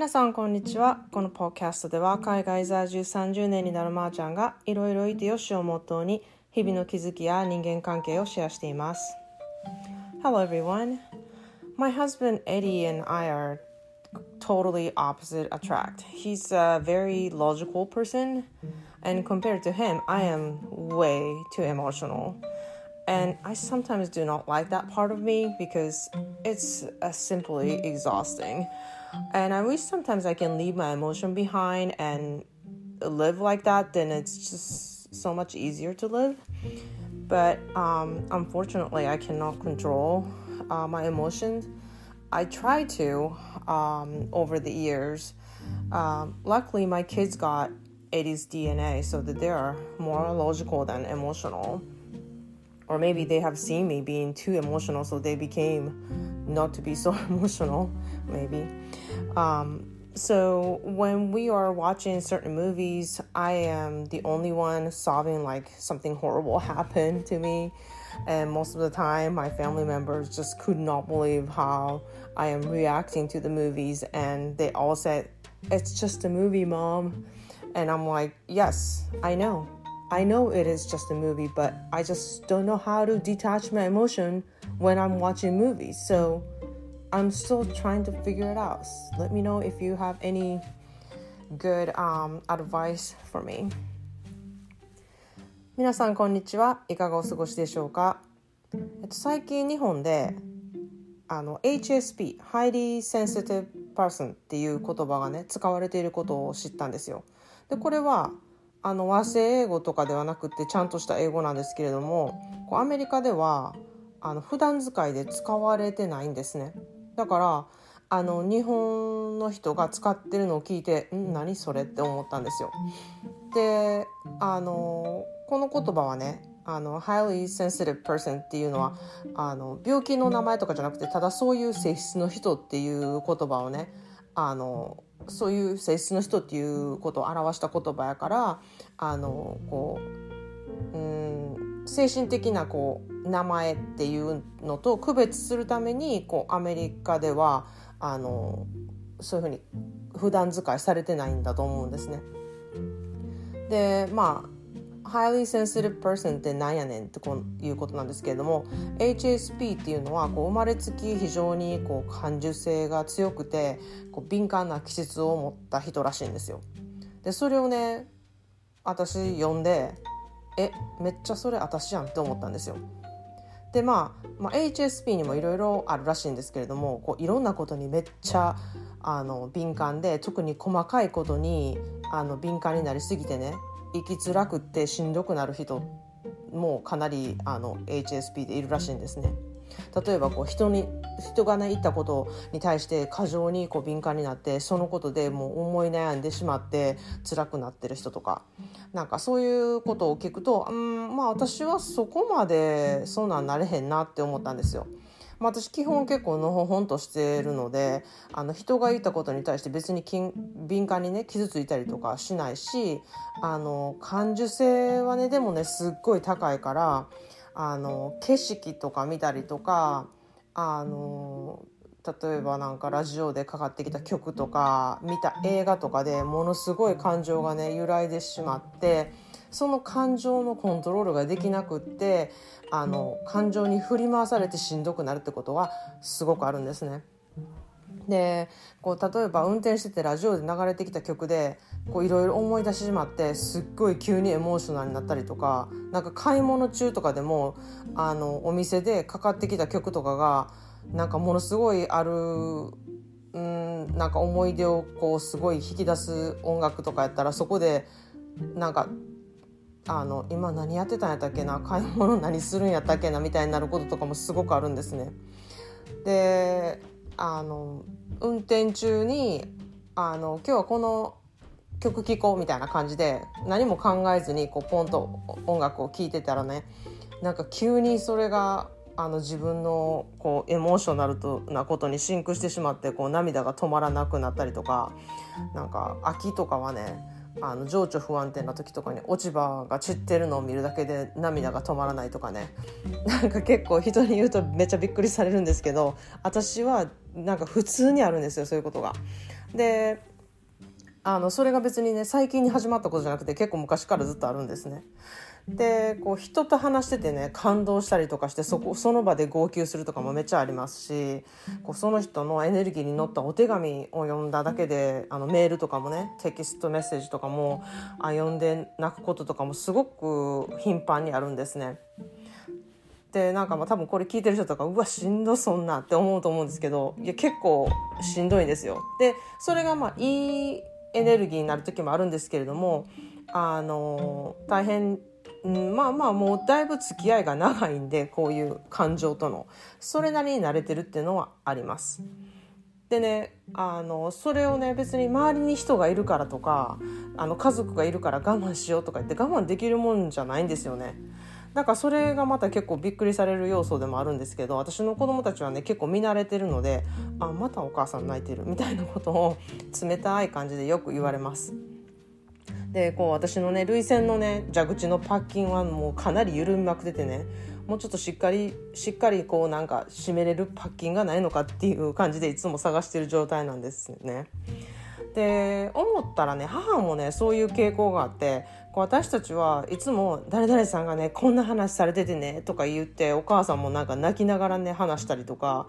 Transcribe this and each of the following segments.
皆さんこんにちはこのポッキャストでは海外在住30年になるまーちゃんがいろいろいてよしをモットーに日々の気づきや人間関係をシェアしています Hello everyone My husband Eddie and I are totally opposite attract He's a very logical person and compared to him I am way too emotional and I sometimes do not like that part of me because it's uh, simply exhausting. And I wish sometimes I can leave my emotion behind and live like that, then it's just so much easier to live. But um, unfortunately, I cannot control uh, my emotions. I try to um, over the years. Um, luckily, my kids got 80s DNA, so that they are more logical than emotional or maybe they have seen me being too emotional so they became not to be so emotional maybe um, so when we are watching certain movies i am the only one sobbing like something horrible happened to me. And most of the time my family members just could not believe how i am reacting to the movies. And they all said it's just a movie mom. And i'm like yes i know. I know it is just a movie, but I just don't know how to detach my emotion when I'm watching movies. So I'm still trying to figure it out. Let me know if you have any good um, advice for me. 皆さんこんにちは。いかがお過ごしでしょうか？えっと、最近日本であの HSP Highly Sensitive Person っていう言葉がね使われていることを知ったんですよ。でこれはあの和製英語とかではなくてちゃんとした英語なんですけれどもこうアメリカではあの普段使いで使われてないんですねだからあの日本の人が使ってるのを聞いて「ん何それ?」って思ったんですよ。であのこの言葉はねあの highly sensitive person っていうのはあの病気の名前とかじゃなくてただそういう性質の人っていう言葉をねあのそういう性質の人っていうことを表した言葉やからあのこううん精神的なこう名前っていうのと区別するためにこうアメリカではあのそういうふうに普段使いされてないんだと思うんですね。でまあ highly sensitive person ってなんやねんってこういうことなんですけれども HSP っていうのはこう生まれつき非常にこう感受性が強くてこう敏感な気質を持った人らしいんですよ。でそれをね私読んでえめっちゃそれ私やんって思ったんですよ。でまあ、まあ、HSP にもいろいろあるらしいんですけれどもこういろんなことにめっちゃあの敏感で特に細かいことにあの敏感になりすぎてね生きづらくってしんどくなる人もかなりあの HSP でいるらしいんですね。例えばこう人に人がね言ったことに対して過剰にこう敏感になってそのことでもう思い悩んでしまって辛くなってる人とかなんかそういうことを聞くとうんまあ私はそこまでそんなんなれへんなって思ったんですよ。まあ、私基本結構のほほんとしてるのであの人が言ったことに対して別に敏感にね傷ついたりとかしないしあの感受性はねでもねすっごい高いからあの景色とか見たりとかあの例えばなんかラジオでかかってきた曲とか見た映画とかでものすごい感情がね揺らいでしまってその感情のコントロールができなくってあの感情に振り回されてしんどくなるってことはすごくあるんですね。でこう例えば運転しててラジオで流れてきた曲でいろいろ思い出してしまってすっごい急にエモーショナルになったりとかなんか買い物中とかでもあのお店でかかってきた曲とかがなんかものすごいあるうんなんか思い出をこうすごい引き出す音楽とかやったらそこでなんかあの今何やってたんやったっけな買い物何するんやったっけなみたいになることとかもすごくあるんですね。であの運転中にあの今日はこの曲聴こうみたいな感じで何も考えずにこうポンと音楽を聴いてたらねなんか急にそれがあの自分のこうエモーショナルとなことにシンクしてしまってこう涙が止まらなくなったりとかなんか秋とかはねあの情緒不安定な時とかに落ち葉が散ってるのを見るだけで涙が止まらないとかねなんか結構人に言うとめっちゃびっくりされるんですけど私はなんか普通にあるんですよそういうことが。であのそれが別にね最近に始まったことじゃなくて結構昔からずっとあるんですね。でこう人と話しててね感動したりとかしてそこその場で号泣するとかもめっちゃありますしこうその人のエネルギーに乗ったお手紙を読んだだけであのメールとかもねテキストメッセージとかもあ読んで泣くこととかもすごく頻繁にあるんですね。でなんかまあ多分これ聞いてる人とかうわしんどそんなって思うと思うんですけどいや結構しんどいんですよ。でそれがまあいいエネルギーになる時もあるんですけれどもあの大変まあまあもうだいぶ付き合いが長いんでこういう感情とのそれなりに慣れてるっていうのはあります。でねあのそれをね別に周りに人がいるからとかあの家族がいるから我慢しようとか言って我慢できるもんじゃないんですよね。だからそれがまた結構びっくりされる要素でもあるんですけど私の子供たちはね結構見慣れてるので「あまたお母さん泣いてる」みたいなことを冷たい感じでよく言われます。でこう私のね涙腺のね蛇口のパッキンはもうかなり緩みまくっててねもうちょっとしっかりしっかりこうなんか締めれるパッキンがないのかっていう感じでいつも探してる状態なんですね。で思ったらね母もねそういう傾向があってこう私たちはいつも「誰々さんがねこんな話されててね」とか言ってお母さんもなんか泣きながらね話したりとか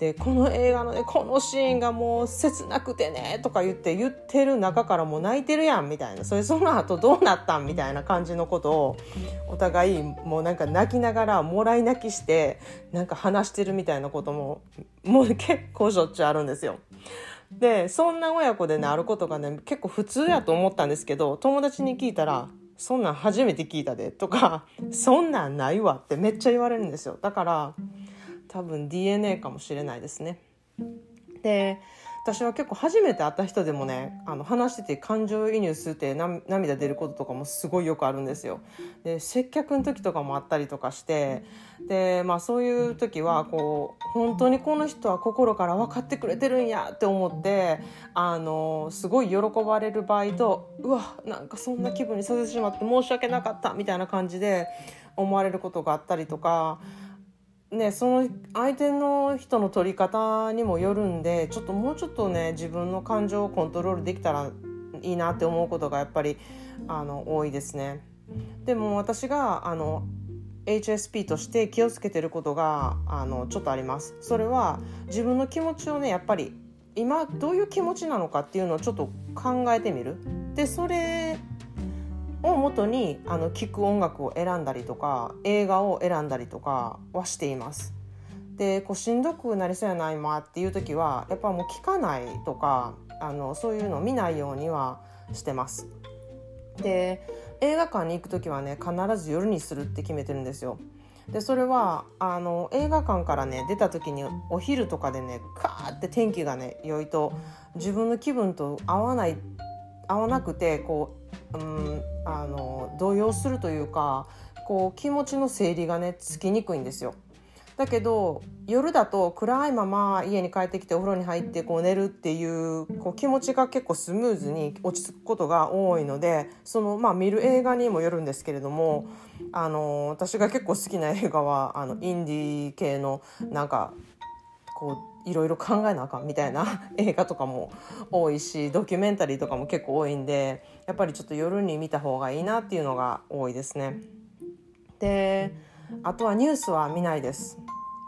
でこの映画のねこのシーンがもう切なくてねとか言って言ってる中からもう泣いてるやんみたいなそれその後どうなったんみたいな感じのことをお互いもうなんか泣きながらもらい泣きしてなんか話してるみたいなことももう結構しょっちゅうあるんですよ。でそんな親子でねあることがね結構普通やと思ったんですけど友達に聞いたら「そんなん初めて聞いたで」とか「そんなんないわ」ってめっちゃ言われるんですよだから多分 DNA かもしれないですね。で私は結構初めて会った人でもねあの話してて感情移入するって涙出ることとかもすごいよくあるんですよ。で接客の時とかもあったりとかしてで、まあ、そういう時はこう本当にこの人は心から分かってくれてるんやって思ってあのすごい喜ばれる場合とうわなんかそんな気分にさせてしまって申し訳なかったみたいな感じで思われることがあったりとか。ね、その相手の人の取り方にもよるんでちょっともうちょっとね自分の感情をコントロールできたらいいなって思うことがやっぱりあの多いですね。でも私があの HSP として気をつけてることがあのちょっとあります。それは自分の気持ちをねやっぱり今どういう気持ちなのかっていうのをちょっと考えてみる。でそれを元にあの聴く音楽を選んだりとか映画を選んだりとかはしています。でこうしんどくなりそうやな今っていう時はやっぱもう聞かないとかあのそういうのを見ないようにはしてます。で映画館に行く時はね必ず夜にするって決めてるんですよ。でそれはあの映画館からね出た時にお昼とかでねカーって天気がね良いと自分の気分と合わない合わなくてこう、ん、あの動揺するというかこう気持ちの整理がねつきにくいんですよ。だけど夜だと暗いまま家に帰ってきてお風呂に入ってこう寝るっていうこう気持ちが結構スムーズに落ち着くことが多いのでその、まあ、見る映画にもよるんですけれどもあの私が結構好きな映画はあのインディー系のなんかこういろいろ考えなあかんみたいな 映画とかも多いしドキュメンタリーとかも結構多いんでやっぱりちょっと夜に見た方がいいなっていうのが多いですね。であとはニュースは見ないです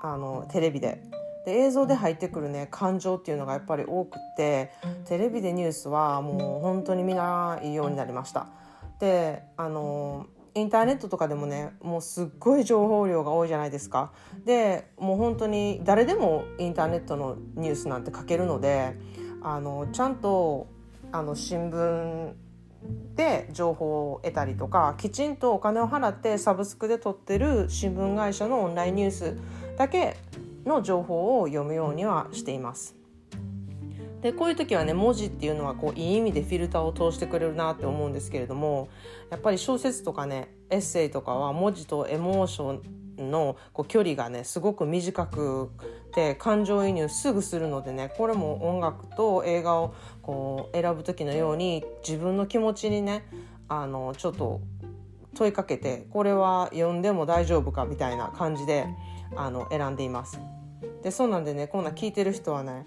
あのテレビで。で映像で入ってくるね感情っていうのがやっぱり多くってテレビでニュースはもう本当に見ないようになりました。であのインターネットとかでもねもうすっごい情報量が多いじゃないですか。でもう本当に誰でもインターネットのニュースなんて書けるのであのちゃんとあの新聞で情報を得たりとかきちんとお金を払ってサブスクで撮ってる新聞会社のオンラインニュースだけの情報を読むようにはしています。でこういう時はね文字っていうのはこういい意味でフィルターを通してくれるなって思うんですけれどもやっぱり小説とかねエッセイとかは文字とエモーションのこう距離がねすごく短くて感情移入すぐするのでねこれも音楽と映画をこう選ぶ時のように自分の気持ちにねあのちょっと問いかけてこれは読んでも大丈夫かみたいな感じであの選んでいます。でそうなんでねこんな聞いてる人はね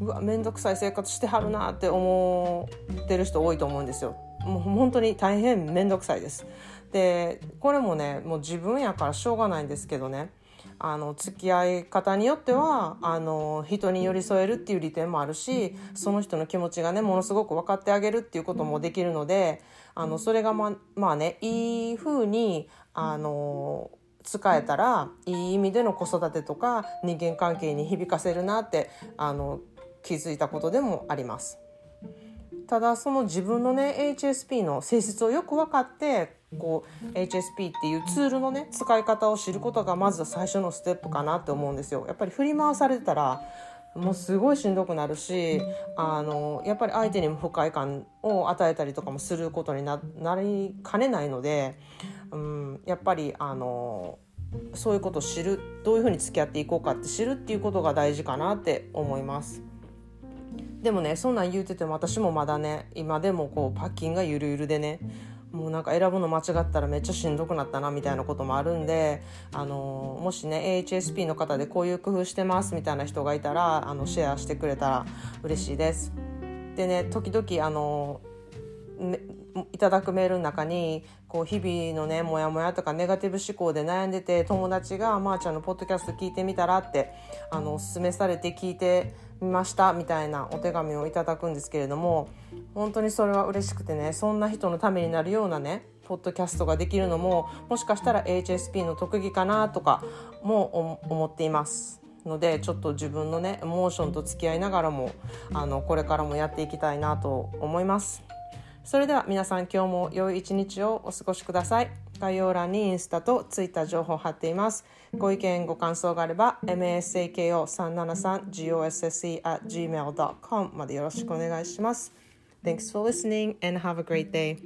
うわ面倒くさい生活してはるなって思ってる人多いと思うんですよ。もう本当に大変面倒くさいです。でこれもねもう自分やからしょうがないんですけどねあの付き合い方によってはあの人に寄り添えるっていう利点もあるしその人の気持ちがねものすごく分かってあげるっていうこともできるのであのそれがままあねいい風にあの使えたらいい意味での子育てとか人間関係に響かせるなってあの気づいたことでもあります。ただその自分のね HSP の性質をよく分かってこう HSP っていうツールのね使い方を知ることがまず最初のステップかなって思うんですよ。やっぱり振り回されてたらもうすごいしんどくなるしあのやっぱり相手にも不快感を与えたりとかもすることになりかねないので、うん、やっぱりあのそういうことを知るどういうふうに付き合っていこうかって知るっていうことが大事かなって思います。でもねそんなん言うてても私もまだね今でもこうパッキンがゆるゆるでねもうなんか選ぶの間違ったらめっちゃしんどくなったなみたいなこともあるんで、あのもしね HSP の方でこういう工夫してますみたいな人がいたらあのシェアしてくれたら嬉しいです。でね時々あのいただくメールの中にこう日々のねモヤモヤとかネガティブ思考で悩んでて友達が「まー、あ、ちゃんのポッドキャスト聞いてみたら」ってあのおすすめされて聞いてみましたみたいなお手紙をいただくんですけれども本当にそれは嬉しくてねそんな人のためになるようなねポッドキャストができるのももしかしたら HSP の特技かなとかも思っています。のでちょっと自分のねエモーションと付き合いながらもあのこれからもやっていきたいなと思います。それでは皆さん今日も良い一日をお過ごしください。概要欄にインスタとツイッター情報を貼っています。ご意見、ご感想があれば、masako373gosse.gmail.com までよろしくお願いします。Thanks for listening and have a great day.